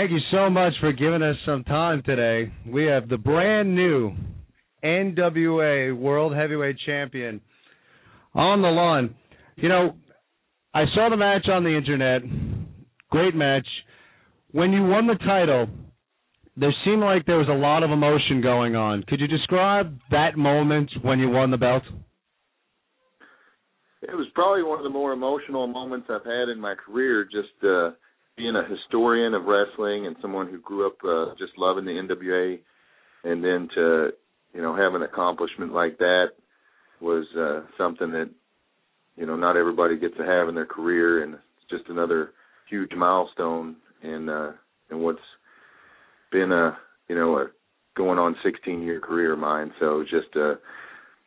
Thank you so much for giving us some time today. We have the brand new NWA World Heavyweight Champion on the line. You know, I saw the match on the internet. Great match. When you won the title, there seemed like there was a lot of emotion going on. Could you describe that moment when you won the belt? It was probably one of the more emotional moments I've had in my career. Just uh, being a historian of wrestling and someone who grew up uh, just loving the NWA, and then to you know have an accomplishment like that was uh, something that you know not everybody gets to have in their career, and it's just another huge milestone in uh, in what's been a you know a going on 16 year career of mine. So just uh,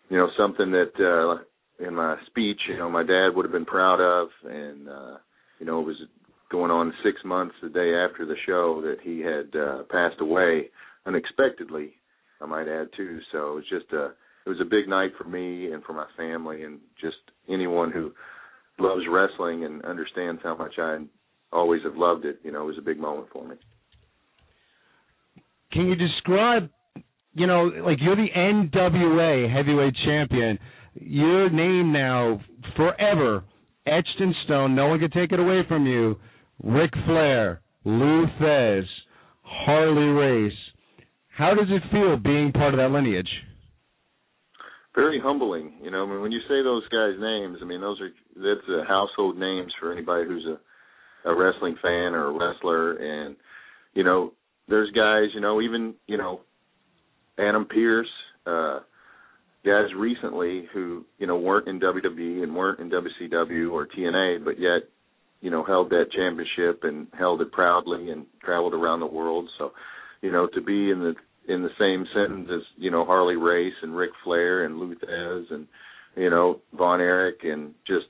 you know something that uh, in my speech, you know, my dad would have been proud of, and uh, you know, it was going on six months the day after the show that he had uh, passed away unexpectedly. I might add too. So it was just a it was a big night for me and for my family and just anyone who loves wrestling and understands how much I always have loved it. You know, it was a big moment for me. Can you describe, you know, like you're the NWA heavyweight champion. Your name now forever etched in stone. No one can take it away from you. Ric Flair, Lou Thesz, Harley Race. How does it feel being part of that lineage? very humbling. You know, I mean, when you say those guys' names, I mean, those are that's a household names for anybody who's a a wrestling fan or a wrestler. And you know, there's guys, you know, even you know, Adam Pearce, uh, guys recently who you know weren't in WWE and weren't in WCW or TNA, but yet you know held that championship and held it proudly and traveled around the world. So, you know, to be in the in the same sentence as you know Harley Race and Ric Flair and Lou Thesz and you know Von Erich and just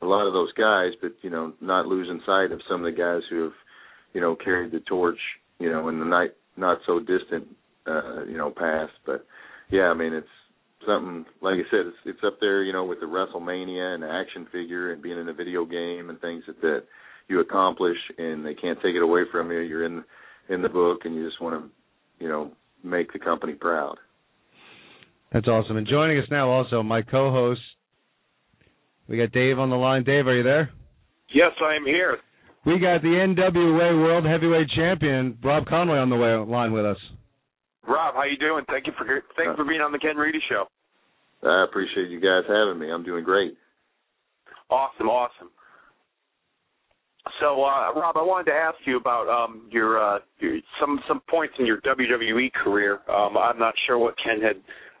a lot of those guys, but you know not losing sight of some of the guys who have you know carried the torch you know in the night not so distant uh, you know past. But yeah, I mean it's something like I said, it's it's up there you know with the WrestleMania and the action figure and being in a video game and things that that you accomplish and they can't take it away from you. You're in in the book and you just want to you know, make the company proud. That's awesome. And joining us now also my co-host. We got Dave on the line. Dave, are you there? Yes, I am here. We got the NWA World Heavyweight Champion Rob Conway on the way line with us. Rob, how you doing? Thank you for thanks for being on the Ken Reedy Show. I appreciate you guys having me. I'm doing great. Awesome, awesome. So, uh, Rob, I wanted to ask you about um, your, uh, your some some points in your WWE career. Um, I'm not sure what Ken had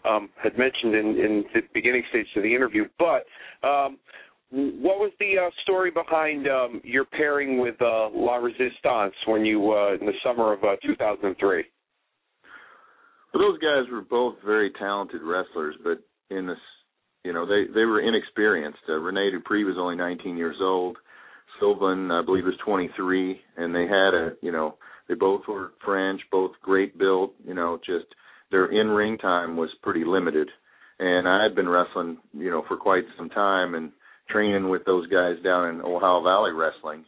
um, had mentioned in, in the beginning stage of the interview, but um, what was the uh, story behind um, your pairing with uh, La Resistance when you uh, in the summer of uh, 2003? Those guys were both very talented wrestlers, but in this, you know, they they were inexperienced. Uh, Rene Dupree was only 19 years old. Sylvain, I believe, was 23, and they had a, you know, they both were French, both great build. You know, just their in-ring time was pretty limited, and I had been wrestling, you know, for quite some time and training with those guys down in Ohio Valley Wrestling,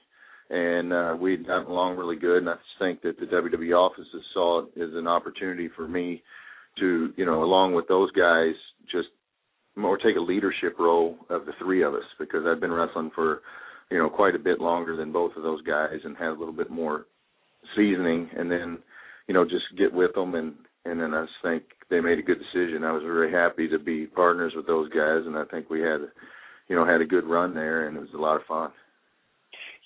and uh, we'd gotten along really good. And I just think that the WWE offices saw it as an opportunity for me to, you know, along with those guys, just more take a leadership role of the three of us because I've been wrestling for you know quite a bit longer than both of those guys and had a little bit more seasoning and then you know just get with them and and then I just think they made a good decision. I was very happy to be partners with those guys and I think we had you know had a good run there and it was a lot of fun.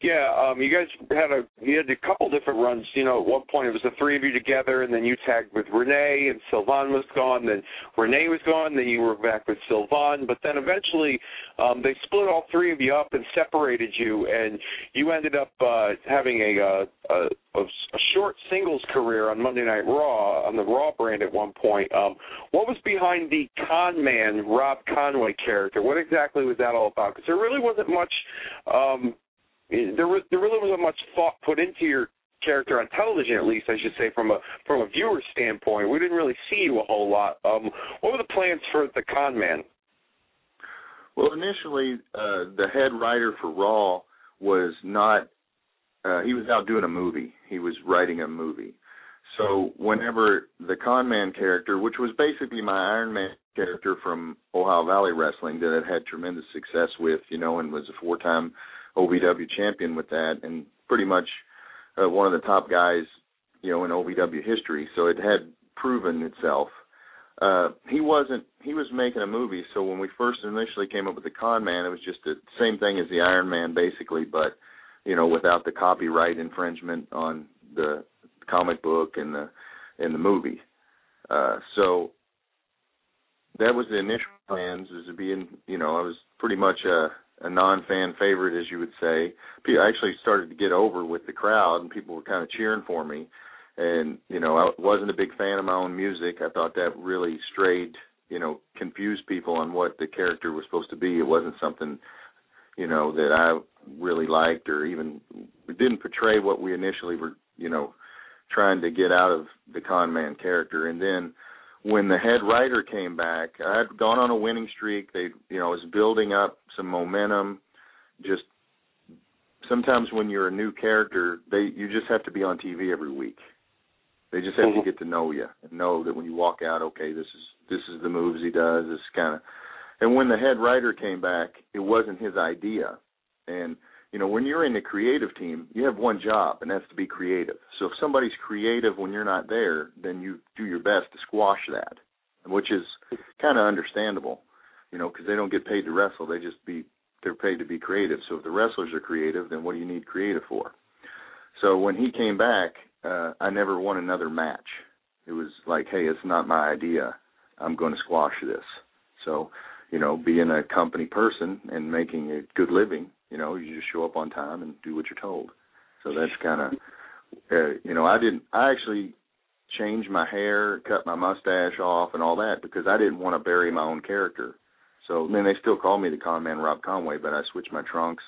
Yeah, um, you guys had a you had a couple different runs. You know, at one point it was the three of you together, and then you tagged with Renee, and Sylvain was gone. Then Renee was gone. Then you were back with Sylvain. But then eventually, um, they split all three of you up and separated you, and you ended up uh, having a, uh, a, a a short singles career on Monday Night Raw on the Raw brand at one point. Um, what was behind the con man Rob Conway character? What exactly was that all about? Because there really wasn't much. Um, there was there really wasn't much thought put into your character on television, at least I should say, from a from a viewer standpoint. We didn't really see you a whole lot. Um, what were the plans for the con man? Well, initially, uh, the head writer for Raw was not. Uh, he was out doing a movie. He was writing a movie. So whenever the con man character, which was basically my Iron Man character from Ohio Valley Wrestling that I had tremendous success with, you know, and was a four-time OVW champion with that, and pretty much uh, one of the top guys, you know, in OVW history. So it had proven itself. Uh, he wasn't. He was making a movie. So when we first initially came up with the Con Man, it was just the same thing as the Iron Man, basically, but you know, without the copyright infringement on the comic book and the and the movie. Uh, so that was the initial plans, is to be in. You know, I was pretty much a a non-fan favorite, as you would say. I actually started to get over with the crowd, and people were kind of cheering for me. And you know, I wasn't a big fan of my own music. I thought that really strayed, you know, confused people on what the character was supposed to be. It wasn't something, you know, that I really liked, or even didn't portray what we initially were, you know, trying to get out of the con man character. And then when the head writer came back, I had gone on a winning streak. They, you know, I was building up some momentum. Just sometimes when you're a new character, they you just have to be on TV every week. They just have mm-hmm. to get to know you and know that when you walk out, okay, this is this is the moves he does. This kind of. And when the head writer came back, it wasn't his idea, and you know, when you're in the creative team, you have one job, and that's to be creative. So if somebody's creative when you're not there, then you do your best to squash that, which is kind of understandable, you know, because they don't get paid to wrestle; they just be they're paid to be creative. So if the wrestlers are creative, then what do you need creative for? So when he came back, uh, I never won another match. It was like, hey, it's not my idea. I'm going to squash this. So, you know, being a company person and making a good living, you know, you just show up on time and do what you're told. So that's kind of, uh, you know, I didn't. I actually changed my hair, cut my mustache off, and all that because I didn't want to bury my own character. So then they still call me the con man Rob Conway, but I switched my trunks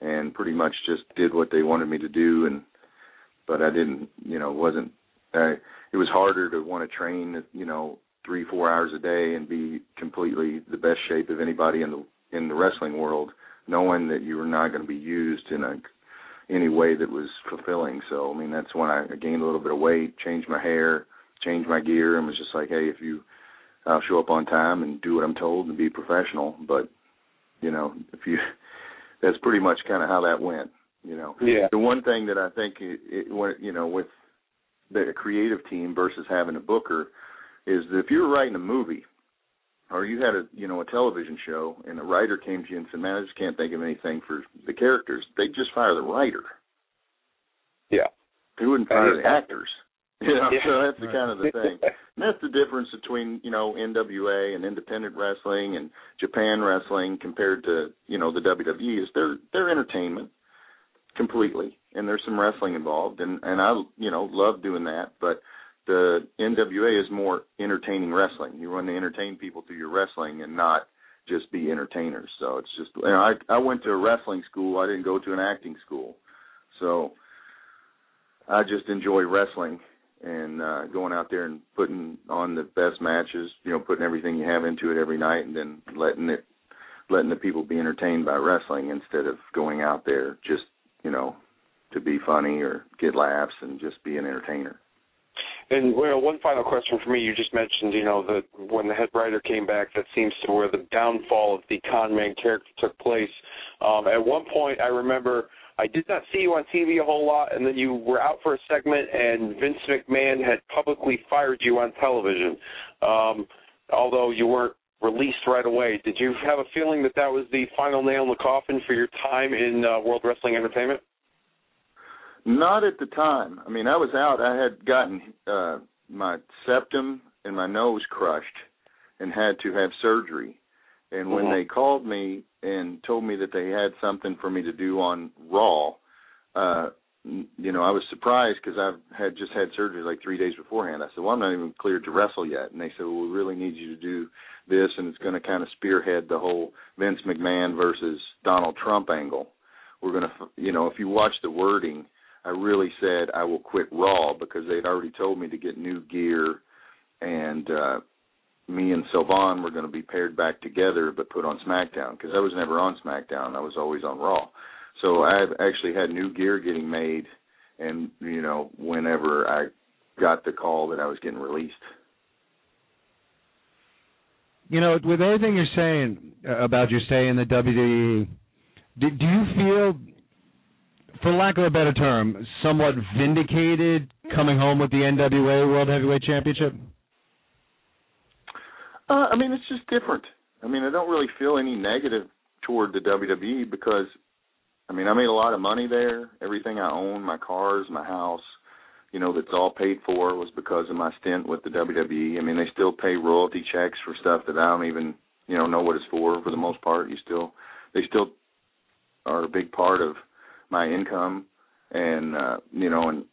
and pretty much just did what they wanted me to do. And but I didn't, you know, wasn't. I, it was harder to want to train, you know, three four hours a day and be completely the best shape of anybody in the in the wrestling world knowing that you were not going to be used in a any way that was fulfilling. So I mean that's when I gained a little bit of weight, changed my hair, changed my gear, and was just like, hey, if you I'll show up on time and do what I'm told and be professional. But you know, if you that's pretty much kind of how that went. You know, yeah. The one thing that I think it, it you know with the creative team versus having a booker is that if you were writing a movie or you had a you know a television show and a writer came to you and said, "Man, I just can't think of anything for the characters," they'd just fire the writer. Yeah, they wouldn't fire the actors. You know, yeah. so that's the kind of the thing. And that's the difference between you know NWA and independent wrestling and Japan wrestling compared to you know the WWE is they're they're entertainment completely, and there's some wrestling involved, and and I you know love doing that, but the NWA is more entertaining wrestling. You want to entertain people through your wrestling and not just be entertainers. So it's just you know, I I went to a wrestling school. I didn't go to an acting school. So I just enjoy wrestling and uh going out there and putting on the best matches, you know, putting everything you have into it every night and then letting it letting the people be entertained by wrestling instead of going out there just, you know, to be funny or get laughs and just be an entertainer. And well, one final question for me. You just mentioned, you know, that when the head writer came back, that seems to where the downfall of the con man character took place. Um, at one point, I remember I did not see you on TV a whole lot, and then you were out for a segment, and Vince McMahon had publicly fired you on television. Um, although you weren't released right away, did you have a feeling that that was the final nail in the coffin for your time in uh, World Wrestling Entertainment? Not at the time. I mean, I was out. I had gotten uh my septum and my nose crushed and had to have surgery. And when Mhm. they called me and told me that they had something for me to do on Raw, uh you know, I was surprised because I had just had surgery like three days beforehand. I said, "Well, I'm not even cleared to wrestle yet." And they said, "Well, we really need you to do this, and it's going to kind of spearhead the whole Vince McMahon versus Donald Trump angle. We're going to, you know, if you watch the wording, I really said I will quit Raw because they'd already told me to get new gear, and uh me and Sylvain were going to be paired back together, but put on SmackDown because I was never on SmackDown. I was always on Raw. So I've actually had new gear getting made, and you know, whenever I got the call that I was getting released. You know, with everything you're saying uh, about your stay in the WWE, do, do you feel, for lack of a better term, somewhat vindicated coming home with the NWA World Heavyweight Championship? Uh, I mean, it's just different. I mean, I don't really feel any negative toward the WWE because, I mean, I made a lot of money there. Everything I own, my cars, my house, you know, that's all paid for was because of my stint with the WWE. I mean, they still pay royalty checks for stuff that I don't even, you know, know what it's for. For the most part, you still, they still are a big part of my income, and uh, you know, and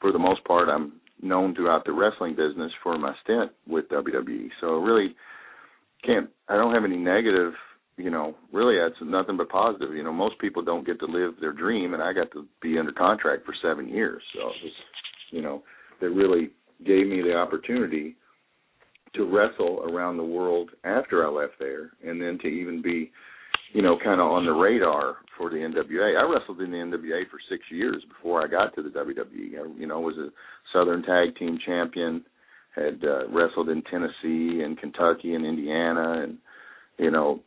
for the most part, I'm known throughout the wrestling business for my stint with WWE. So really can't I don't have any negative, you know, really that's nothing but positive. You know, most people don't get to live their dream and I got to be under contract for 7 years. So it was, you know, they really gave me the opportunity to wrestle around the world after I left there and then to even be you know, kind of on the radar for the NWA. I wrestled in the NWA for six years before I got to the WWE. I, you know, was a Southern Tag Team champion, had uh, wrestled in Tennessee and Kentucky and Indiana, and you know,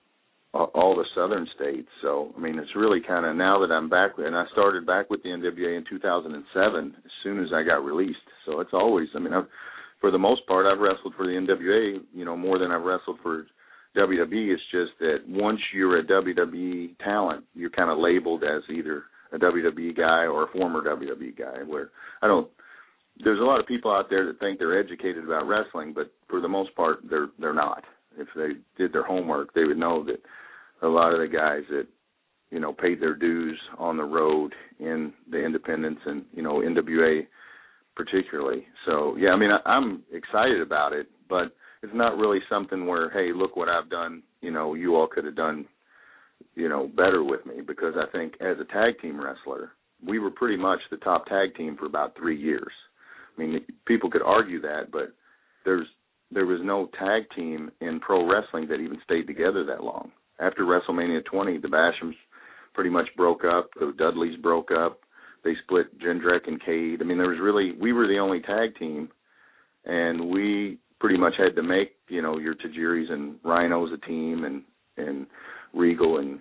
all, the Southern states. So, I mean, it's really kind of now that I'm back, and I started back with the NWA in 2007 as soon as I got released. So it's always, I mean, I've, for the most part, I've wrestled for the NWA, you know, more than I've wrestled for WWE. It's just that once you're a WWE talent, you're kind of labeled as either a WWE guy or a former WWE guy. Where I don't. There's a lot of people out there that think they're educated about wrestling, but for the most part, they're they're not. If they did their homework, they would know that a lot of the guys that you know paid their dues on the road in the independents and you know NWA particularly. So yeah, I mean I, I'm excited about it, but it's not really something where hey look what i've done you know you all could have done you know better with me. Because i think as a tag team wrestler we were pretty much the top tag team for about three years. I mean people could argue that but there's there was no tag team in pro wrestling that even stayed together that long. After wrestlemania 20 the bashams pretty much broke up the dudleys broke up they split jindrak and cade. I mean there was really we were the only tag team and we pretty much had to make you know your Tajiris and Rhinos a team and and Regal and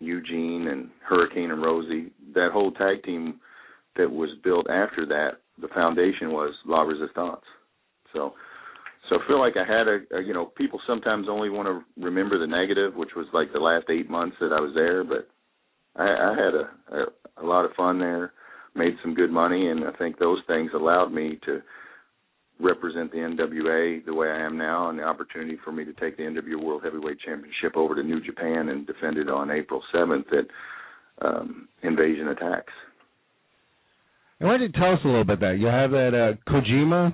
Eugene and Hurricane and Rosie. That whole tag team that was built after that, the foundation was La Resistance. So so I feel like I had a, a you know people sometimes only want to remember the negative, which was like the last eight months that I was there, but I, I had a, a a lot of fun there, made some good money, and I think those things allowed me to represent the NWA the way I am now, and the opportunity for me to take the NWA World Heavyweight Championship over to New Japan and defend it on April 7th at um, Invasion Attacks. And why don't you tell us a little bit about that? You have that uh, Kojima.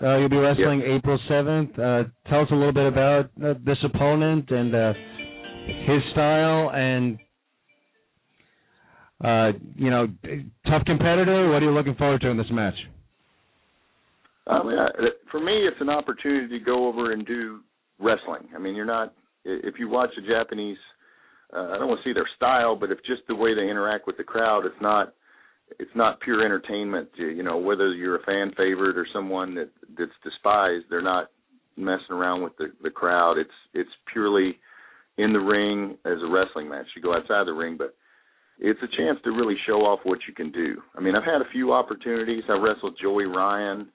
Uh, you'll be wrestling April seventh. Uh, tell us a little bit about uh, this opponent and uh, his style, and uh, you know, tough competitor. What are you looking forward to in this match? I mean, I, for me, it's an opportunity to go over and do wrestling. I mean, you're not if you watch the Japanese. Uh, I don't want to see their style, but if just the way they interact with the crowd, it's not it's not pure entertainment. You know, whether you're a fan favorite or someone that that's despised, they're not messing around with the the crowd. It's it's purely in the ring as a wrestling match. You go outside the ring, but it's a chance to really show off what you can do. I mean, I've had a few opportunities. I wrestled Joey Ryan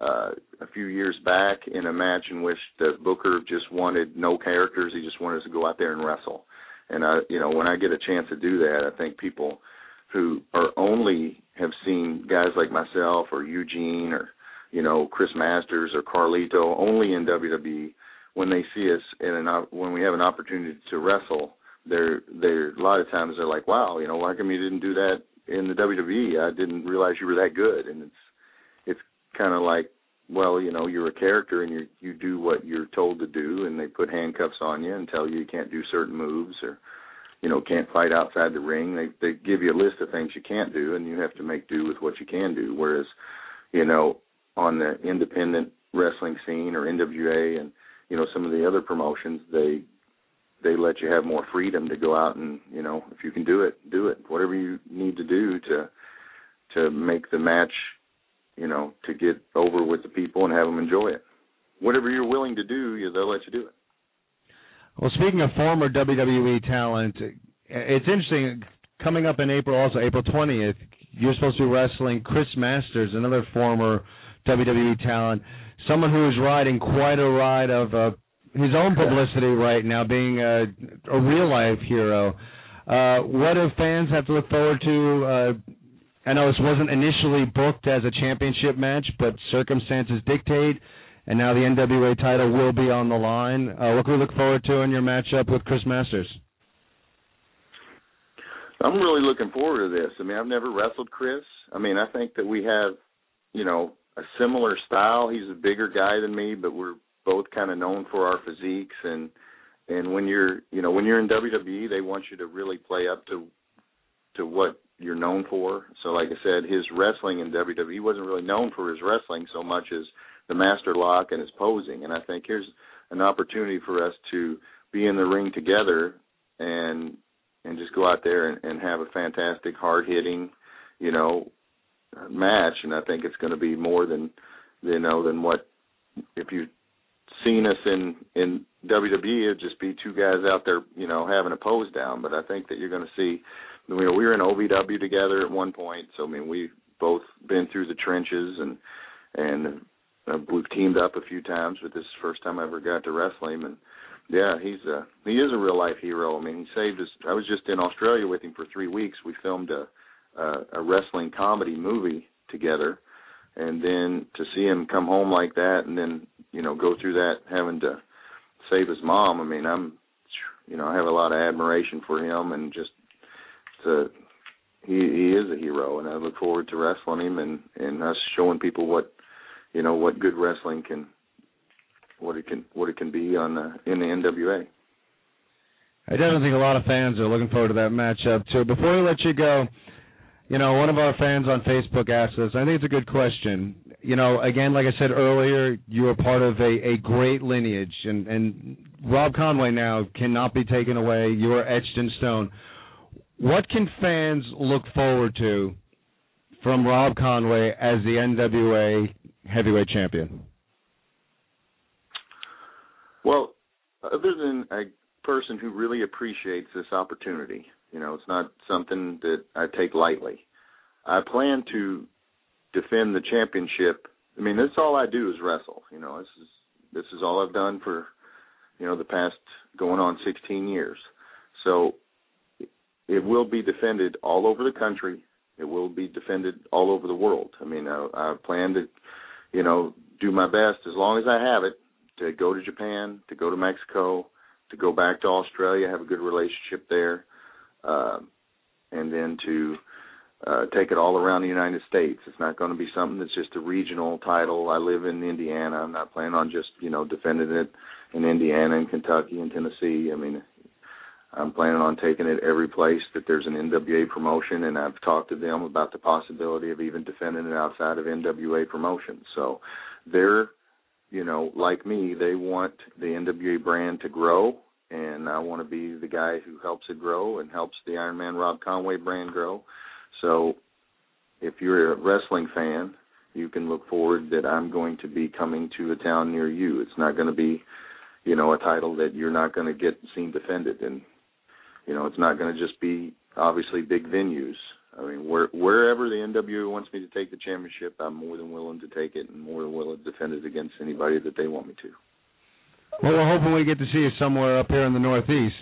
uh a few years back in a match in which the booker just wanted no characters. He just wanted us to go out there and wrestle. And I, you know, when I get a chance to do that, I think people who are only have seen guys like myself or Eugene or you know Chris Masters or Carlito only in WWE when they see us in an when we have an opportunity to wrestle they're they're a lot of times they're like wow you know why come you didn't do that in the WWE I didn't realize you were that good and it's kind of like well you know you're a character and you you do what you're told to do and they put handcuffs on you and tell you you can't do certain moves or you know can't fight outside the ring. They they give you a list of things you can't do and you have to make do with what you can do. Whereas you know on the independent wrestling scene or NWA and you know some of the other promotions they they let you have more freedom to go out and you know if you can do it do it. Whatever you need to do to to make the match you know to get over with the people and have them enjoy it whatever you're willing to do they'll let you do it well speaking of former WWE talent it's interesting coming up in April also April 20th you're supposed to be wrestling Chris Masters another former WWE talent, someone who is riding quite a ride of uh, his own publicity right now, being a, a real life hero. Uh, what do fans have to look forward to? Uh, I know this wasn't initially booked as a championship match, but circumstances dictate, and now the NWA title will be on the line. Uh, what can we look forward to in your matchup with Chris Masters? I'm really looking forward to this. I mean, I've never wrestled Chris. I mean, I think that we have, you know, a similar style. He's a bigger guy than me, but we're both kind of known for our physiques and and when you're you know when you're in WWE, they want you to really play up to to what you're known for. So like I said, his wrestling in WWE wasn't really known for his wrestling so much as the master lock and his posing. And I think here's an opportunity for us to be in the ring together and and just go out there and, and have a fantastic hard hitting, you know, match, and I think it's going to be more than you know than what if you've seen us in in WWE, it'd just be two guys out there, you know, having a pose down. But I think that you're going to see, you know, we were in OVW together at one point, so I mean, we've both been through the trenches and and uh, we've teamed up a few times. But this is the first time I ever got to wrestle him, and yeah, he's a he is a real life hero. I mean, he saved us. I was just in Australia with him for three weeks. We filmed a uh, a wrestling comedy movie together, and then to see him come home like that, and then you know go through that having to save his mom. I mean, I'm you know I have a lot of admiration for him, and just to he he is a hero, and I look forward to wrestling him and and us showing people what you know what good wrestling can what it can what it can be on in the NWA. I definitely think a lot of fans are looking forward to that matchup too. Before we let you go, you know, one of our fans on Facebook asked us, I think it's a good question. You know, again, like I said earlier, you are part of a, a great lineage, and, and Rob Conway now cannot be taken away. You are etched in stone. What can fans look forward to from Rob Conway as the NWA heavyweight champion? Well, other than a person who really appreciates this opportunity, you know, it's not something that I take lightly. I plan to defend the championship. I mean, that's all I do is wrestle. You know, this is this is all I've done for you know the past going on 16 years. So it will be defended all over the country. It will be defended all over the world. I mean, I, I plan to, you know, do my best as long as I have it to go to Japan, to go to Mexico, to go back to Australia, have a good relationship there, uh, and then to uh, take it all around the United States. It's not going to be something that's just a regional title. I live in Indiana. I'm not planning on just you know defending it in Indiana and Kentucky and Tennessee. I mean, I'm planning on taking it every place that there's an NWA promotion, and I've talked to them about the possibility of even defending it outside of NWA promotions. So they're, you know, like me, they want the NWA brand to grow and I want to be the guy who helps it grow and helps the Iron Man Rob Conway brand grow. So, if you're a wrestling fan, you can look forward that I'm going to be coming to a town near you. It's not going to be, you know, a title that you're not going to get seen defended, and you know, it's not going to just be obviously big venues. I mean, where, wherever the NWA wants me to take the championship, I'm more than willing to take it and more than willing to defend it against anybody that they want me to. Well, we're hoping we get to see you somewhere up here in the Northeast.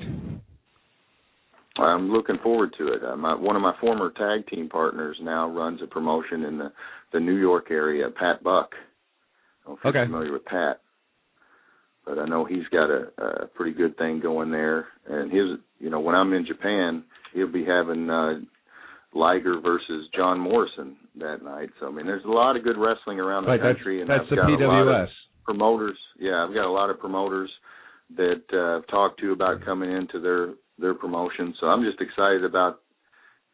I'm looking forward to it. Uh, my, one of my former tag team partners now runs a promotion in the the New York area, Pat Buck. I don't know if okay. you're familiar with Pat, but I know he's got a, a pretty good thing going there. And his, you know, when I'm in Japan, he'll be having uh, Liger versus John Morrison that night. So I mean, there's a lot of good wrestling around the right, country, that's, and that's I've the got PWS. a lot of promoters. Yeah, I've got a lot of promoters that uh, I've talked to about coming into their their promotion. So I'm just excited about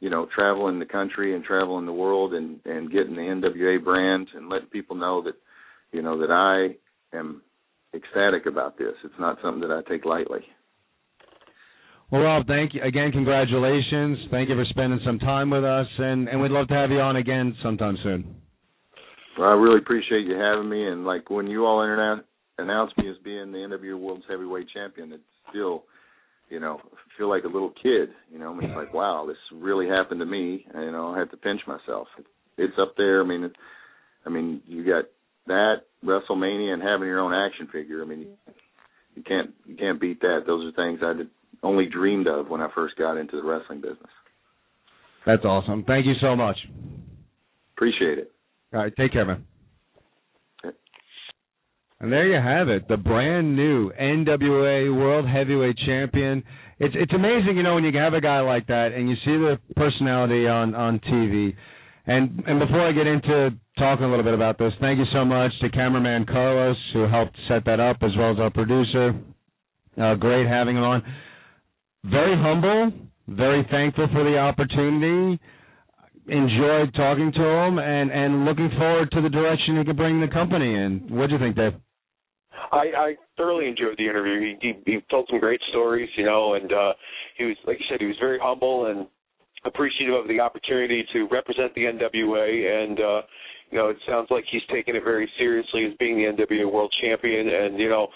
you know traveling the country and traveling the world and and getting the NWA brand and letting people know that you know that I am ecstatic about this. It's not something that I take lightly. Well, Rob, thank you again. Congratulations. Thank you for spending some time with us, and and we'd love to have you on again sometime soon. Well, I really appreciate you having me, and like when you all internet announced me as being the NWA World's Heavyweight Champion, it's still, you know, feel like a little kid. You know, I mean, it's like wow, this really happened to me. And, you know, I have to pinch myself. It's up there. I mean, it, I mean, you got that WrestleMania and having your own action figure. I mean, you can't you can't beat that. Those are things I did only dreamed of when I first got into the wrestling business. That's awesome. Thank you so much. Appreciate it. All right, take care, man. Okay. And there you have it, the brand new NWA World Heavyweight Champion. It's it's amazing, you know, when you have a guy like that and you see the personality on on TV. And and before I get into talking a little bit about this, thank you so much to cameraman Carlos who helped set that up, as well as our producer. Uh, great having him on very humble, very thankful for the opportunity. Enjoyed talking to him, and and looking forward to the direction he could bring the company in. What do you think, Dave? I, I thoroughly enjoyed the interview. He, he he told some great stories, you know, and uh he was like you said, he was very humble and appreciative of the opportunity to represent the NWA and uh you know, it sounds like he's taking it very seriously as being the NWA world champion and you know,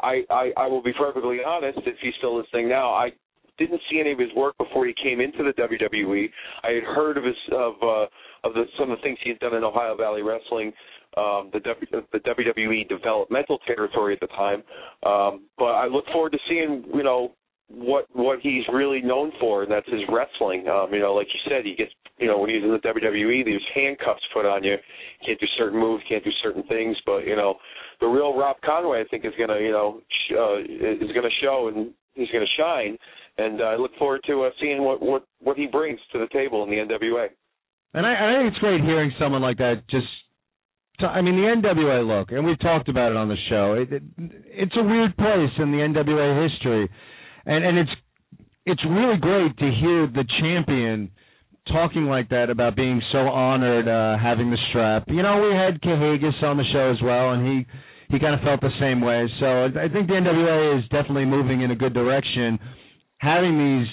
I, I I will be perfectly honest, if he's still listening now, I didn't see any of his work before he came into the WWE. I had heard of his of uh, of the some of the things he had done in Ohio Valley Wrestling, um, the w, the WWE developmental territory at the time. Um, but I look forward to seeing you know what what he's really known for, and that's his wrestling. Um, you know, like you said, he gets you know when he's in the WWE, there's handcuffs put on you. Can't do certain moves, can't do certain things. But you know, the real Rob Conway, I think, is gonna you know sh- uh, is gonna show and he's gonna shine and uh, I look forward to uh, seeing what, what what he brings to the table in the NWA. And I, I think it's great hearing someone like that just. I mean, the NWA look, and we've talked about it on the show. It, it, it's a weird place in the NWA history, and and it's it's really great to hear the champion talking like that about being so honored uh, having the strap. You know, we had Kahagas on the show as well, and he he kind of felt the same way. So I think the NWA is definitely moving in a good direction having these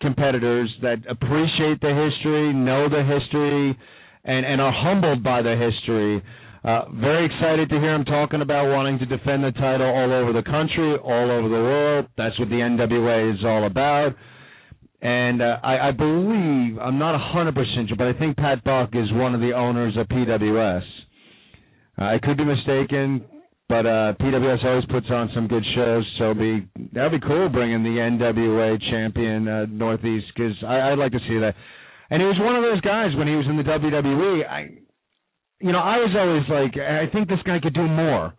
competitors that appreciate the history, know the history, and, and are humbled by the history. Uh, very excited to hear him talking about wanting to defend the title all over the country, all over the world. That's what the NWA is all about. And uh, I, I believe, I'm not 100% sure, but I think Pat Buck is one of the owners of PWS. Uh, I could be mistaken but uh PWS always puts on some good shows, so be that'd be cool bringing the NWA champion uh, Northeast because I'd like to see that. And he was one of those guys when he was in the WWE. I, you know, I was always like, I think this guy could do more.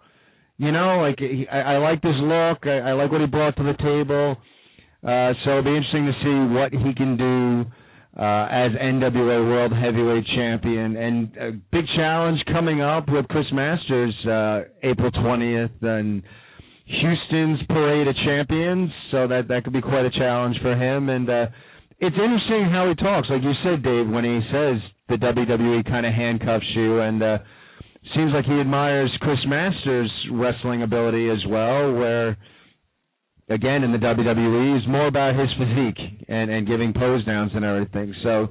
You know, like he, I, I like his look. I, I like what he brought to the table. Uh, so it'll be interesting to see what he can do uh, as NWA World Heavyweight Champion. And a big challenge coming up with Chris Masters uh, April 20th and Houston's Parade of Champions. So that that could be quite a challenge for him. And uh, it's interesting how he talks, like you said, Dave, when he says the WWE kind of handcuffs you and. Uh, Seems like he admires Chris Masters' wrestling ability as well, where again in the WWE is more about his physique and and giving pose downs and everything. So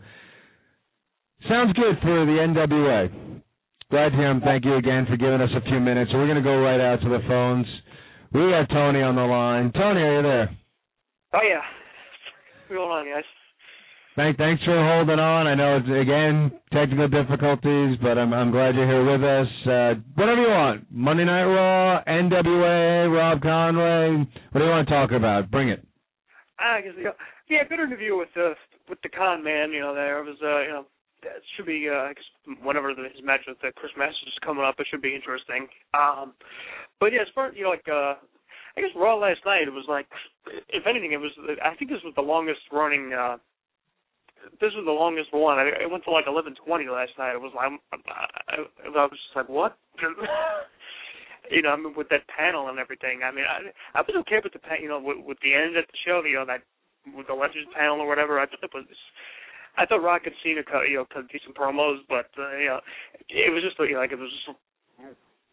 Sounds good for the NWA. Glad to him. Thank you again for giving us a few minutes. We're going to go right out to the phones. We got Tony on the line. Tony, are you there? Oh yeah. What's going on, guys? Thank, thanks for holding on. I know it's again technical difficulties, but I'm I'm glad you're here with us. Uh, whatever you want. Monday Night Raw, NWA, Rob Conway. What do you want to talk about? Bring it. I guess yeah, good interview with the with the con man. You know, there was uh, you know, that should be uh, I guess whenever the, his match with uh, Chris Masters is coming up, it should be interesting. Um, but yeah, as far you know, like uh, I guess Raw last night, it was like, if anything, it was I think this was the longest running. uh this was the longest one. I, I went to like eleven twenty last night. It was like I, I, I was just like, what? you know, I mean, with that panel and everything. I mean, I I was okay with the pan, you know, with, with the end of the show. You know, that with the Legends panel or whatever. I thought it was. I thought Rock and Cena cut, you know, cut decent promos, but uh, you know, it was just you know, like it was just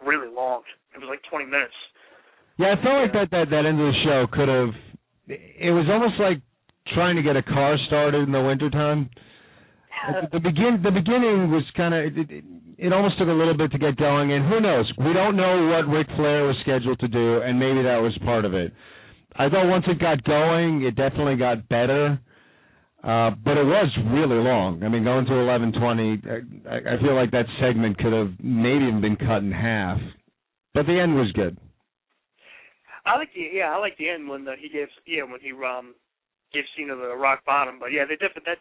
really long. It was like twenty minutes. Yeah, I felt like that that that end of the show could have. It was almost like trying to get a car started in the wintertime. The begin the beginning was kind of it, it, it almost took a little bit to get going, and who knows? We don't know what Ric Flair was scheduled to do, and maybe that was part of it. I thought once it got going, it definitely got better, uh, but it was really long. I mean, going to eleven twenty, I, I feel like that segment could have maybe even been cut in half, but the end was good. I like the yeah, I like the end when the, he gave yeah when he um gave Cena the rock bottom, but yeah, they different that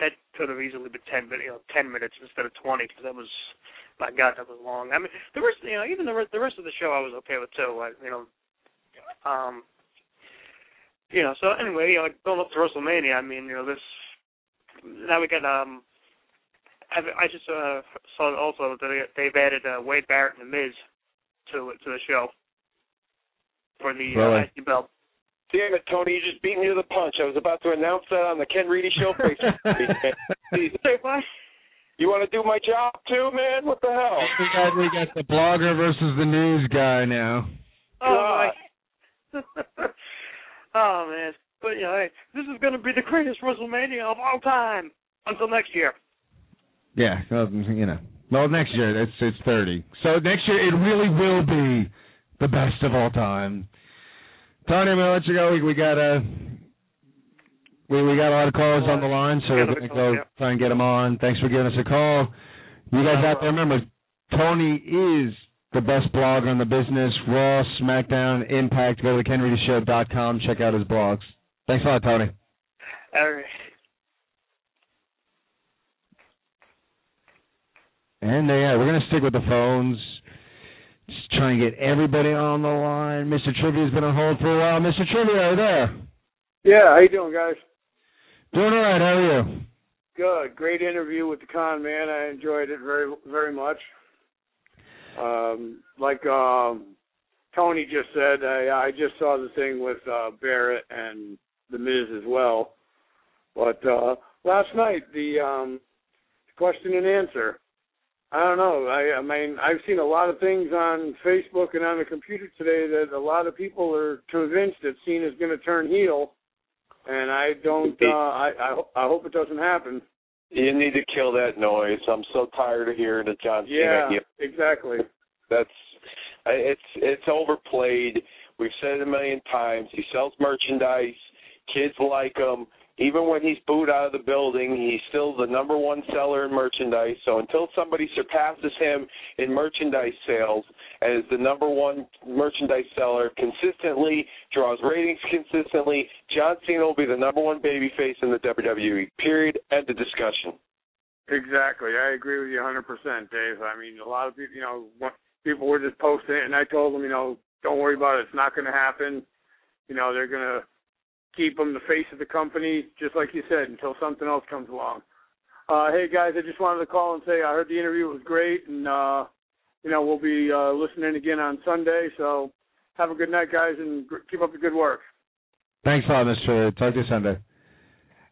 that could have easily been ten minutes, you know, ten minutes instead of twenty because that was, my God, that was long. I mean, the rest, you know, even the rest, the rest of the show I was okay with too. I, you know, um, you know. So anyway, you know, like going up to WrestleMania, I mean, you know, this now we got um. I, I just uh, saw also that they've added uh, Wade Barrett and The Miz to to the show for the really? uh, IC belt. Damn it, Tony! You just beat me to the punch. I was about to announce that on the Ken Reedy Show Facebook. Say what? you want to do my job too, man? What the hell? We got we got the blogger versus the news guy now. Oh my. oh man. But you know, hey, this is going to be the greatest WrestleMania of all time until next year. Yeah, well, you know. Well, next year it's it's thirty. So next year it really will be the best of all time. Tony, I'm gonna let you go. We, we got a we we got a lot of callers on the line, so we're gonna go try and get them on. Thanks for giving us a call. You guys out there, remember, Tony is the best blogger in the business. Raw, SmackDown, Impact. Go to KenReedyShow.com. Check out his blogs. Thanks a lot, Tony. All right. And uh, yeah, we're gonna stick with the phones. Just try and get everybody on the line. Mr. Trivia's been on hold for a while. Mr. Trivia, are you there? Yeah, how you doing, guys? Doing all right. How are you? Good. Great interview with the con man. I enjoyed it very, very much. Um, like um, Tony just said, I, I just saw the thing with uh, Barrett and the Miz as well. But uh, last night, the um, question and answer. I don't know. I, I mean, I've seen a lot of things on Facebook and on the computer today that a lot of people are convinced that Cena's going to turn heel, and I don't. Uh, I, I I hope it doesn't happen. You need to kill that noise. I'm so tired of hearing the John Cena. Yeah, exactly. That's it's it's overplayed. We've said it a million times. He sells merchandise. Kids like him. Even when he's booed out of the building, he's still the number one seller in merchandise. So until somebody surpasses him in merchandise sales is the number one merchandise seller consistently, draws ratings consistently, John Cena will be the number one babyface in the WWE. Period. End of discussion. Exactly. I agree with you 100%, Dave. I mean, a lot of people, you know, people were just posting it, and I told them, you know, don't worry about it. It's not going to happen. You know, they're going to keep him the face of the company, just like you said, until something else comes along. Uh, hey, guys, I just wanted to call and say I heard the interview was great, and, uh, you know, we'll be uh, listening again on Sunday. So have a good night, guys, and keep up the good work. Thanks a lot, Mr. Talk to you Sunday.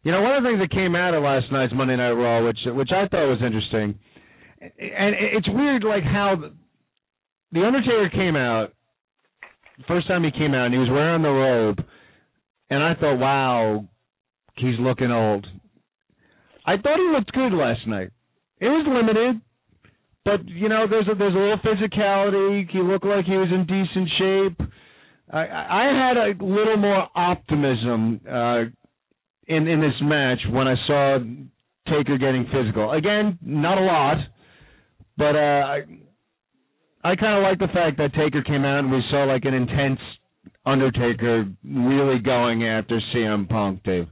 You know, one of the things that came out of last night's Monday Night Raw, which which I thought was interesting, and it's weird, like how the Undertaker came out. First time he came out, and he was wearing the robe, and I thought, wow, he's looking old. I thought he looked good last night. It was limited, but you know, there's a there's a little physicality. He looked like he was in decent shape. I I had a little more optimism uh, in in this match when I saw Taker getting physical. Again, not a lot, but uh, I I kind of like the fact that Taker came out and we saw like an intense Undertaker really going after CM Punk, Dave.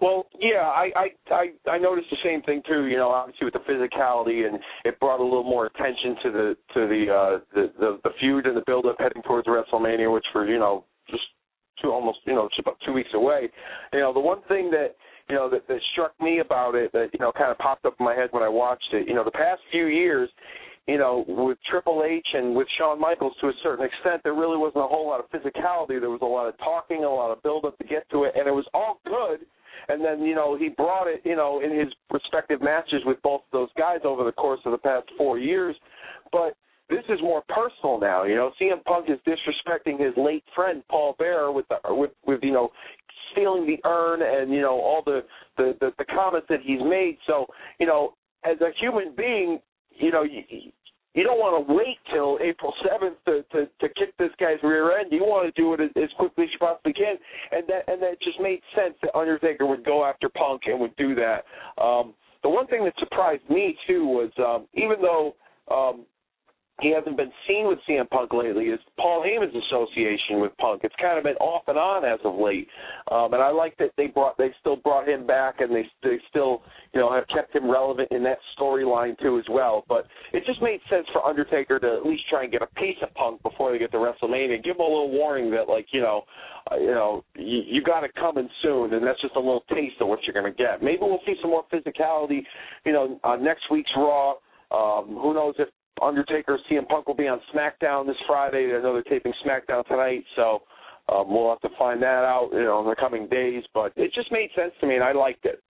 Well, yeah, I, I I I noticed the same thing too. You know, obviously with the physicality, and it brought a little more attention to the to the uh, the, the the feud and the build up heading towards WrestleMania, which for you know just two almost you know just about two weeks away. You know, the one thing that you know that, that struck me about it that you know kind of popped up in my head when I watched it. You know, the past few years, you know, with Triple H and with Shawn Michaels to a certain extent, there really wasn't a whole lot of physicality. There was a lot of talking, a lot of build up to get to it, and it was all good. And then, you know, he brought it, you know, in his respective matches with both of those guys over the course of the past four years. But this is more personal now. You know, CM Punk is disrespecting his late friend Paul Bearer with the with with you know stealing the urn and you know all the the the, the comments that he's made. So you know, as a human being, you know, you, you don't want to wait till April seventh to, to to kick this guy's rear end. You want to do it as, as quickly as you possibly can, and that and that just made sense that Undertaker would go after Punk and would do that. Um, the one thing that surprised me too was um, even though um, he hasn't been seen with CM Punk lately is Paul Heyman's association with Punk. It's kind of been off and on as of late, um, and I like that they brought they still brought him back and they they still you know have kept him relevant in that storyline too as well. But it just made sense for Undertaker to at least try and get a piece of Punk before they get to WrestleMania. Give him a little warning that like you know uh, you know you, you got it coming soon, and that's just a little taste of what you're going to get. Maybe we'll see some more physicality, you know, on next week's Raw. Um, who knows if Undertaker, CM Punk will be on SmackDown this Friday. I know they're taping SmackDown tonight, so um, we'll have to find that out, you know, in the coming days. But it just made sense to me, and I liked it.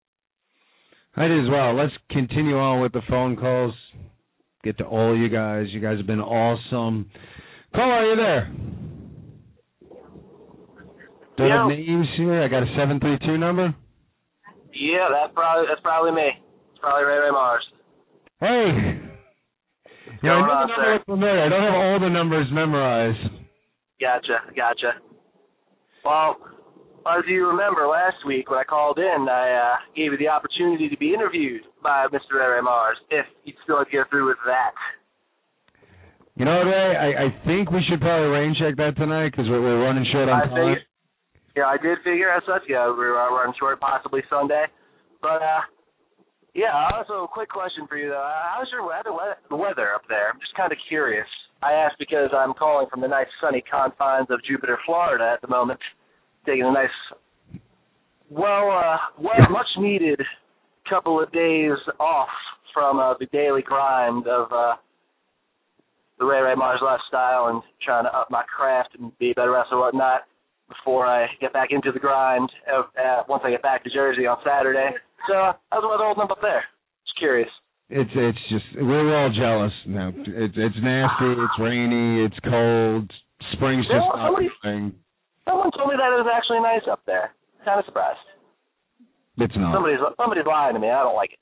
I did as well. Let's continue on with the phone calls. Get to all you guys. You guys have been awesome. Call, are you there? Do I Yeah. have names here? I got a seven three two number. Yeah, that's probably that's probably me. It's probably Ray Ray Mars. Hey. Yeah, I know the sir? number was familiar. I don't have all the numbers memorized. Gotcha, gotcha. Well, as you remember last week when I called in, I uh, gave you the opportunity to be interviewed by Mr. Ray Mars. If you'd still like to go through with that. You know what, Ray? I, I think we should probably rain check that tonight because we're, we're running short on I time. figured, yeah, I did figure as such. Yeah, we were running short, possibly Sunday. But uh, yeah. Also, a quick question for you though: How's your weather? The weather up there? I'm just kind of curious. I ask because I'm calling from the nice sunny confines of Jupiter, Florida, at the moment, taking a nice, well, uh, well, much needed couple of days off from uh, the daily grind of uh, the Ray Ray Mars lifestyle and trying to up my craft and be a better wrestler and whatnot before I get back into the grind uh, uh, once I get back to Jersey on Saturday. So uh, how's the weather holding up up there? Just curious. It's it's just we're all jealous now. It's it's nasty. It's rainy. It's cold. Spring's just Well, not somebody- coming. Someone told me that it was actually nice up there. Kind of surprised. It's not. Somebody's somebody's lying to me. I don't like it.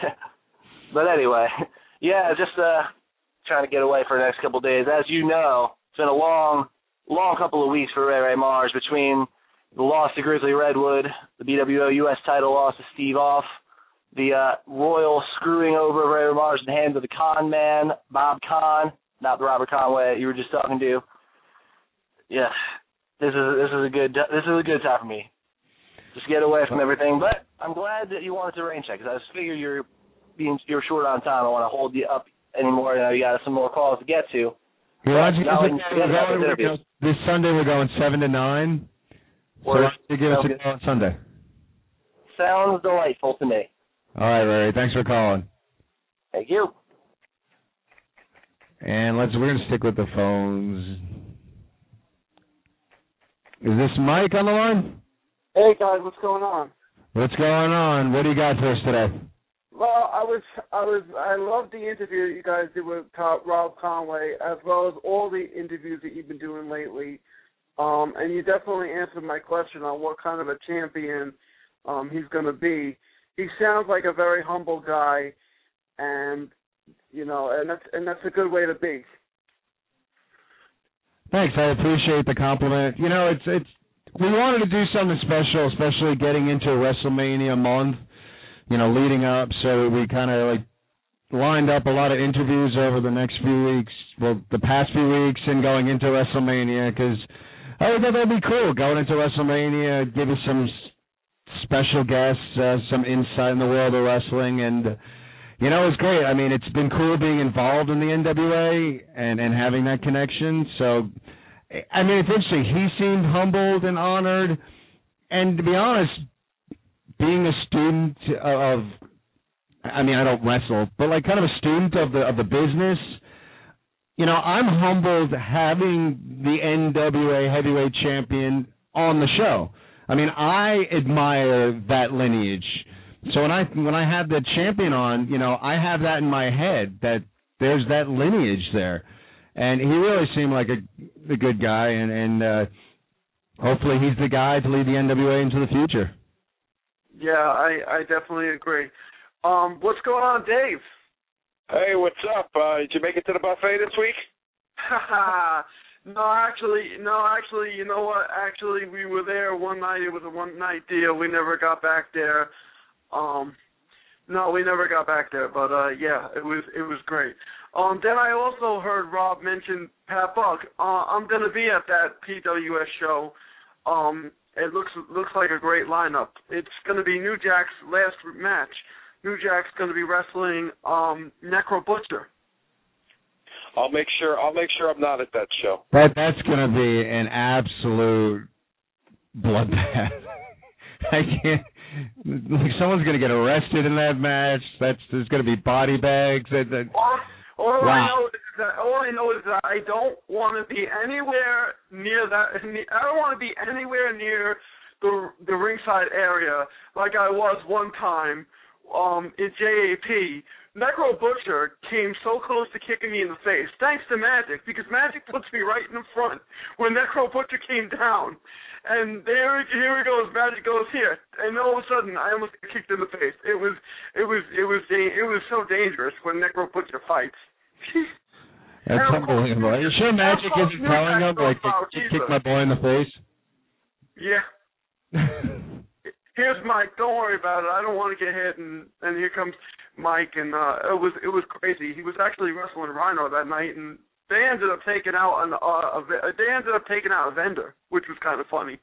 but anyway, yeah, just uh trying to get away for the next couple of days. As you know, it's been a long, long couple of weeks for Ray Ray Mars between the loss to Grizzly Redwood, the BWO US title loss to Steve Off, the uh, royal screwing over of Ray Mars in the hands of the con man, Bob Con, not the Robert Conway you were just talking to. Yeah, this is this is a good this is a good time for me. Just get away from everything. But I'm glad that you wanted to rain check because I just figure you're being you're short on time. I want to hold you up anymore. You know, you got some more calls to get to. Well, why don't you Now give we us can a- get we're back going- to we're interviews. going- this Sunday we're going seven to nine. So Word. don't give us Sounds a call on Sunday? Sounds delightful to me. All right, Ray. Thanks for calling. Thank you. And let's we're gonna stick with the phones. Is this Mike on the line? Hey guys, what's going on? What's going on? What do you got for us today? Well, I was, I was, I love the interview you guys did with Rob Conway, as well as all the interviews that you've been doing lately. Um, and you definitely answered my question on what kind of a champion um, he's going to be. he sounds like a very humble guy, and you know, and that's and that's a good way to be. Thanks, I appreciate the compliment. You know, it's it's we wanted to do something special, especially getting into WrestleMania month. You know, leading up, so we kind of like lined up a lot of interviews over the next few weeks, well, the past few weeks, and going into WrestleMania because I thought that'd be cool going into WrestleMania, give you some special guests, uh, some insight in the world of wrestling, and you know it's great. I mean, it's been cool being involved in the NWA and and having that connection. So, I mean, it's interesting. He seemed humbled and honored, and to be honest, being a student of I mean, I don't wrestle, but like kind of a student of the of the business. You know, I'm humbled having the NWA heavyweight champion on the show. I mean, I admire that lineage. So when I when I have the champion on, you know, I have that in my head that there's that lineage there, and he really seemed like a a good guy, and and uh, hopefully he's the guy to lead the NWA into the future. Yeah, I I definitely agree. Um, what's going on, Dave? Hey, what's up? Uh, did you make it to the buffet this week? no, actually, no, actually, you know what? Actually, we were there one night. It was a one night deal. We never got back there. Um, no, we never got back there. But uh, yeah, it was it was great. Um, then I also heard Rob mention Pat Buck. Uh, I'm gonna be at that PWS show. Um, it looks looks like a great lineup. It's gonna be New Jack's last match. New Jack's going to be wrestling um, Necro Butcher. I'll make sure. I'll make sure I'm not at that show. That that's going to be an absolute bloodbath. I can't. Like someone's going to get arrested in that match. That's there's going to be body bags. That, that, all, all wow. I know is that all I know is that I don't want to be anywhere near that. I don't want to be anywhere near the the ringside area like I was one time um, in JAP, Necro Butcher came so close to kicking me in the face, thanks to Magic, because Magic puts me right in the front when Necro Butcher came down. And there, here he goes. Magic goes here, and all of a sudden, I almost got kicked in the face. It was, it was, it was, it was so dangerous when Necro Butcher fights. That's unbelievable. Are you sure Magic isn't telling him like, kick my boy in the face? Yeah. here's Mike. Don't worry about it. I don't want to get hit. And and here comes Mike, and uh, it was it was crazy. He was actually wrestling Rhino that night, and they ended up taking out an uh, a, they ended up taking out a vendor, which was kind of funny.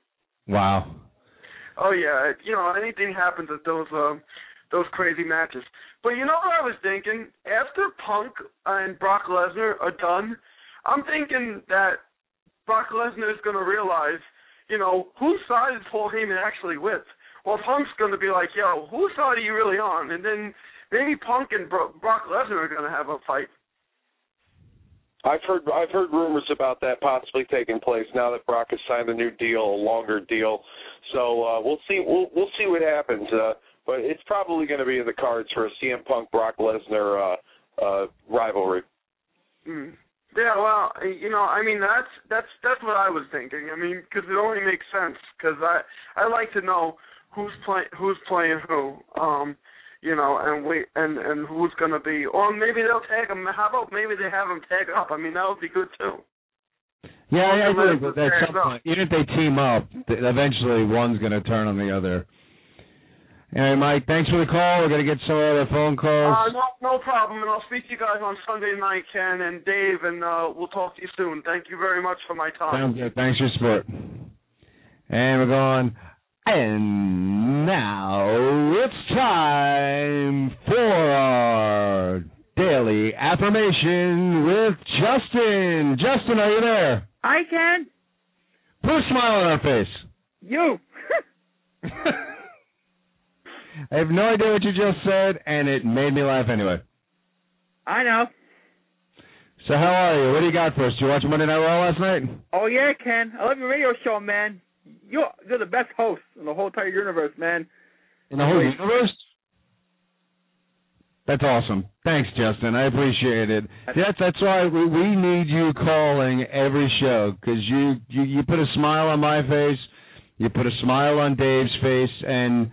Wow. Oh yeah, you know anything happens at those um those crazy matches. But you know what I was thinking? After Punk and Brock Lesnar are done, I'm thinking that Brock Lesnar is going to realize, you know, whose side is Paul Heyman actually with? Well, Punk's going to be like, yo, whose side are you really on? And then maybe Punk and Bro- Brock Lesnar are going to have a fight. I've heard I've heard rumors about that possibly taking place now that Brock has signed a new deal, a longer deal. So uh, we'll see we'll we'll see what happens. Uh, but it's probably going to be in the cards for a CM Punk Brock Lesnar uh, uh, rivalry. Mm. Yeah, well, you know, I mean that's that's that's what I was thinking. I mean, because it only makes sense. Because I I like to know who's playing who's playing who. Um, you know, and we and and who's gonna be, or maybe they'll tag them. How about maybe they have them tag up? I mean, that would be good too. Yeah, I agree. Some point, even if they team up, eventually one's gonna turn on the other. Anyway, Mike, thanks for the call. We're gonna get some other phone calls. Uh, no, no problem, and I'll speak to you guys on Sunday night, Ken and Dave, and uh, we'll talk to you soon. Thank you very much for my time. Sounds good. Thanks for your support. And we're going. And now it's time for our daily affirmation with Justin. Justin, are you there? I can. Put a smile on our face. You. I have no idea what you just said, and it made me laugh anyway. I know. So how are you? What do you got for us? Did you watch Monday Night Raw last night? Oh yeah, Ken. I love your radio show, man. You're you're the best host in the whole entire universe, man. In the whole universe? That's awesome. Thanks, Justin. I appreciate it. That's that's why we, we need you calling every show because you, you you put a smile on my face, you put a smile on Dave's face, and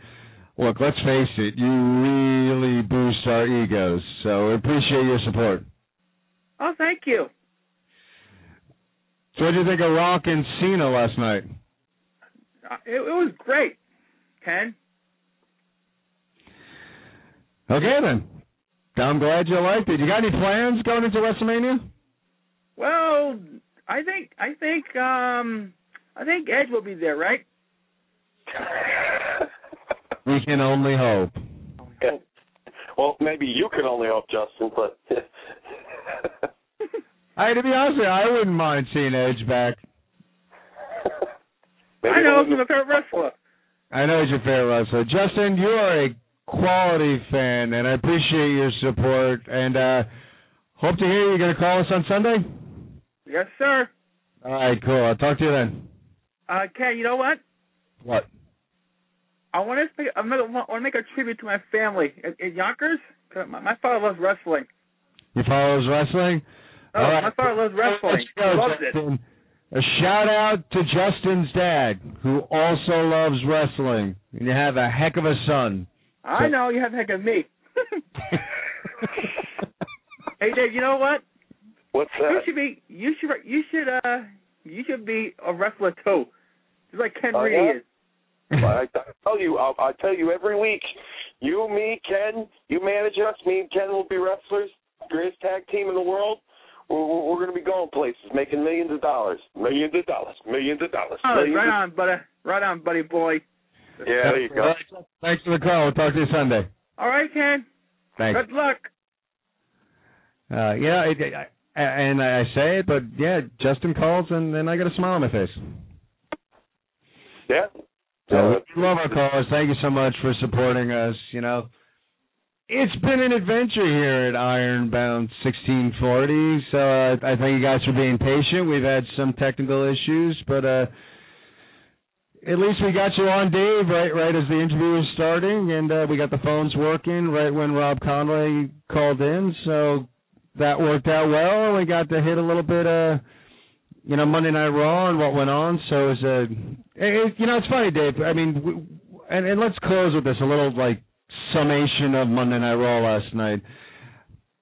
look, let's face it, you really boost our egos. So we appreciate your support. Oh, thank you. So what do you think of Rock and Cena last night? Uh, it, it was great, Ken. Okay then. I'm glad you liked it. You got any plans going into WrestleMania? Well, I think I think um I think Edge will be there, right? We can only hope. Yeah. Well, maybe you can only hope, Justin, but Hey, to be honest, with you, I wouldn't mind seeing Edge back. Maybe I know we'll- he's my favorite wrestler. I know he's your favorite wrestler. Justin, you are a quality fan, and I appreciate your support. And uh hope to hear you're going to call us on Sunday. Yes, sir. All right, cool. I'll talk to you then. Uh, Ken, you know what? What? I want to make, I want to make a tribute to my family in, in Yonkers. 'Cause My, my father loves wrestling. Your father was wrestling? Oh, All right. my father loves wrestling. Go, He loves it. Justin. A shout out to Justin's dad, who also loves wrestling. And you have a heck of a son. I know you have a heck of me. hey, Dave, you know what? What's that? You should be. You should. You should. Uh. You should be a wrestler too, just like Ken Oh, Reed yeah? is. I, I tell you, I'll, I tell you every week. You, me, Ken, you manage us. Me and Ken will be wrestlers. Greatest tag team in the world. We're, we're, we're going to be going places, making millions of dollars, millions of dollars, millions of dollars. Oh, millions right of- on, buddy. Right on, buddy boy. Yeah, there you go. Thanks for the call. We'll talk to you Sunday. All right, Ken. Thanks. Good luck. Uh, yeah, it, I, and I say it, but yeah, Justin calls, and then I got a smile on my face. Yeah. So we love our callers. Thank you so much for supporting us. You know, it's been an adventure here at Ironbound 1640. So uh, I thank you guys for being patient. We've had some technical issues, but uh, at least we got you on, Dave, right right as the interview was starting, and uh, we got the phones working right when Rob Conway called in. So that worked out well, we got to hit a little bit uh you know Monday Night Raw and what went on. So it was a it, you know it's funny, Dave. I mean, we, and and let's close with this a little like summation of Monday Night Raw last night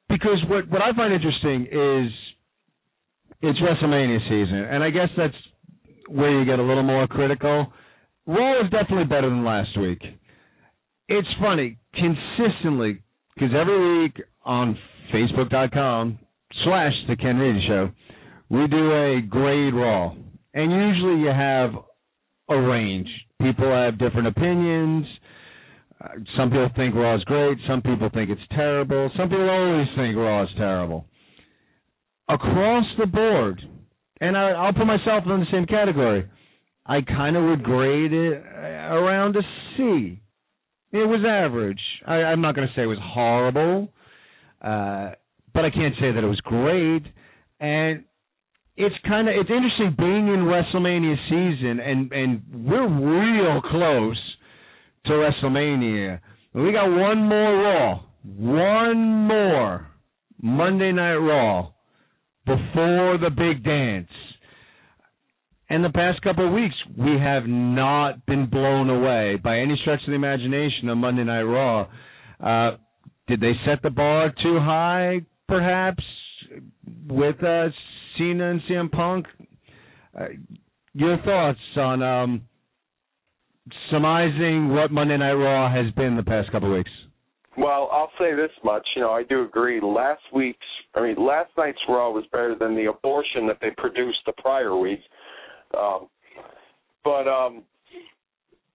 because what what I find interesting is it's WrestleMania season, and I guess that's where you get a little more critical. Raw is definitely better than last week. It's funny consistently because every week on Facebook.com slash The Ken Reedy Show, we do a grade Raw, and usually you have a range. People have different opinions. Uh, some people think Raw is great. Some people think it's terrible. Some people always think Raw is terrible. Across the board, and I, I'll put myself in the same category. I kind of would grade it uh, around a C. It was average. I, I'm not going to say it was horrible, uh, but I can't say that it was great. And it's kind of it's interesting being in WrestleMania season, and and we're real close to WrestleMania. We got one more Raw, one more Monday Night Raw before the big dance. And the past couple of weeks, we have not been blown away by any stretch of the imagination on Monday Night Raw. Uh, did they set the bar too high, perhaps, with uh, Cena and CM Punk? Uh, your thoughts on um, surmising what Monday Night Raw has been the past couple of weeks? Well, I'll say this much. You know, I do agree. Last week's, I mean, last night's Raw was better than the abortion that they produced the prior week. Um, but um,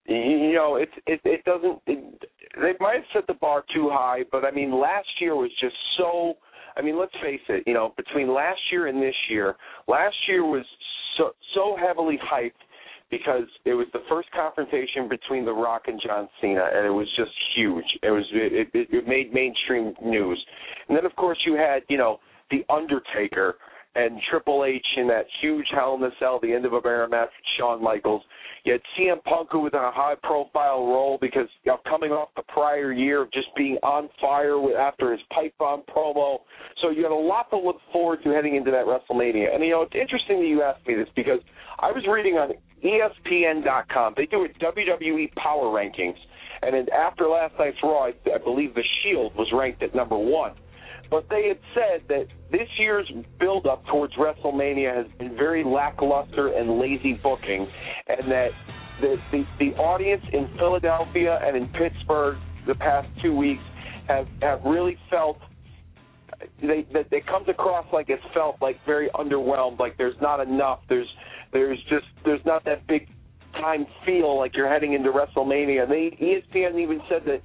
you, know, it it it doesn't. It, they might have set the bar too high, but I mean, last year was just so. I mean, let's face it. You know, between last year and this year, last year was so so heavily hyped because it was the first confrontation between The Rock and John Cena, and it was just huge. It was it, it, it made mainstream news, and then of course you had you know The Undertaker and Triple H in that huge Hell in a Cell, the end of a era match with Shawn Michaels. You had CM Punk, who was in a high-profile role because you know, coming off the prior year of just being on fire with, after his pipe bomb promo. So you had a lot to look forward to heading into that WrestleMania. And you know, it's interesting that you asked me this because I was reading on ESPN.com. They do a WWE Power Rankings, and then after last night's Raw, I, I believe the Shield was ranked at number one. But they had said that this year's build-up towards WrestleMania has been very lackluster and lazy booking, and that the, the the audience in Philadelphia and in Pittsburgh the past two weeks have have really felt they that it comes across like it's felt like very underwhelmed, like there's not enough. There's there's just there's not that big time feel like you're heading into WrestleMania. They ESPN even said that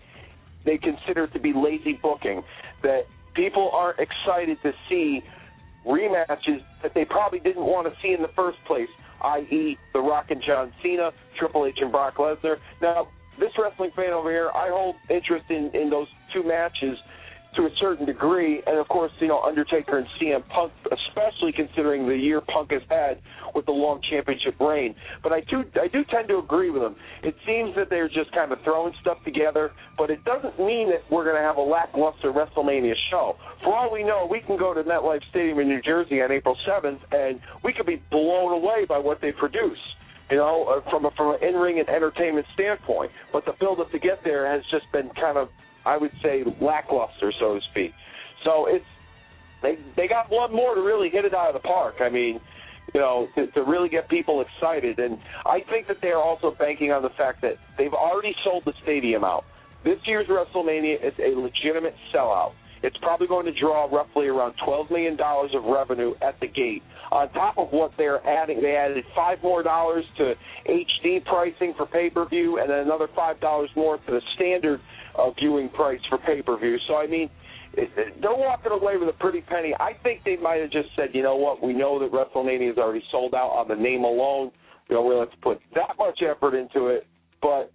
they consider it to be lazy booking. That people aren't excited to see rematches that they probably didn't want to see in the first place, i.e., The Rock and John Cena, Triple H and Brock Lesnar. Now, this wrestling fan over here, I hold interest in in those two matches to a certain degree, and of course, you know, Undertaker and CM Punk, especially considering the year Punk has had with the long championship reign. But I do, I do tend to agree with them. It seems that they're just kind of throwing stuff together, but it doesn't mean that we're going to have a lackluster WrestleMania show. For all we know, we can go to MetLife Stadium in New Jersey on April 7th, and we could be blown away by what they produce you know, uh, from a from an in-ring and entertainment standpoint. But the build-up to get there has just been kind of I would say lackluster, so to speak. So it's they they got one more to really hit it out of the park. I mean, you know, to, to really get people excited, and I think that they're also banking on the fact that they've already sold the stadium out. This year's WrestleMania is a legitimate sellout. It's probably going to draw roughly around $12 million of revenue at the gate. On top of what they're adding, they added five more dollars to HD pricing for pay-per-view, and then another five dollars more to the standard uh, viewing price for pay-per-view. So I mean, they're walking away with a pretty penny. I think they might have just said, you know what, we know that WrestleMania is already sold out on the name alone. We don't have to put that much effort into it, but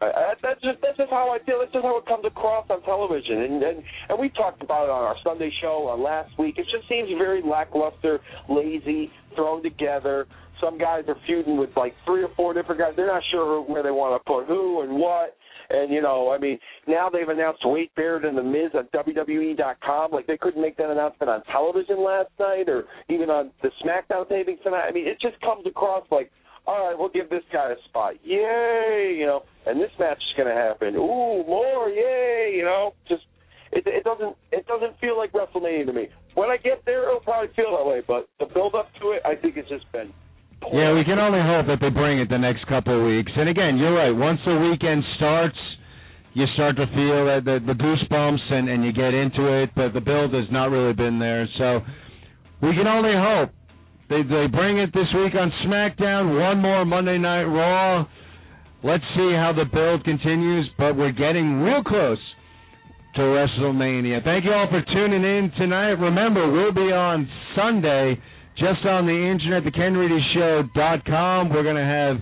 uh, that's just that's just how I feel. That's just how it comes across on television, and and and we talked about it on our Sunday show on last week. It just seems very lackluster, lazy, thrown together. Some guys are feuding with like three or four different guys. They're not sure where they want to put who and what. And you know, I mean, now they've announced Wade Barrett and The Miz on WWE.com. Like they couldn't make that announcement on television last night, or even on the SmackDown taping tonight. I mean, it just comes across like all right, we'll give this guy a spot. Yay, you know, and this match is going to happen. Ooh, more, yay, you know, just it, it doesn't it doesn't feel like WrestleMania to me. When I get there, it'll probably feel that way, but the build up to it, I think it's just been. Yeah, we can only hope that they bring it the next couple of weeks. And again, you're right. Once the weekend starts, you start to feel that the, the goosebumps and and you get into it, but the build has not really been there. So we can only hope they they bring it this week on SmackDown. One more Monday Night Raw. Let's see how the build continues, but we're getting real close to WrestleMania. Thank you all for tuning in tonight. Remember, we'll be on Sunday just on the internet, thekenreedyshow.com. We're going to have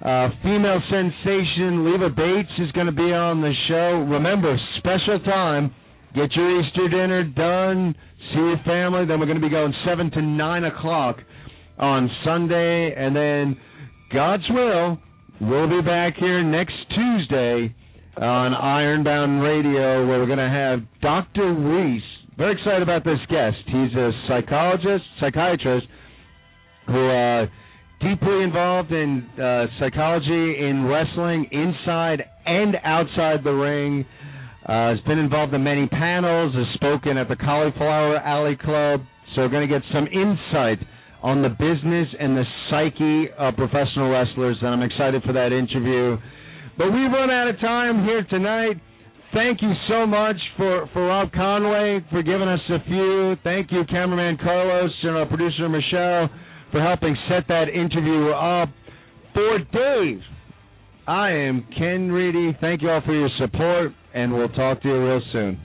uh, female sensation Leva Bates is going to be on the show. Remember, special time. Get your Easter dinner done see your family. Then we're going to be going seven to nine o'clock on Sunday, and then God's will, we'll be back here next Tuesday on Ironbound Radio, where we're going to have Dr. Reese. Very excited about this guest. He's a psychologist, psychiatrist, who uh, deeply involved in uh, psychology in wrestling, inside and outside the ring. Uh, has been involved in many panels, has spoken at the Cauliflower Alley Club. So we're going to get some insight on the business and the psyche of professional wrestlers, and I'm excited for that interview. But we've run out of time here tonight. Thank you so much for, for Rob Conway for giving us a few. Thank you, cameraman Carlos and our producer Michelle for helping set that interview up. For Dave, I am Ken Reedy. Thank you all for your support, and we'll talk to you real soon.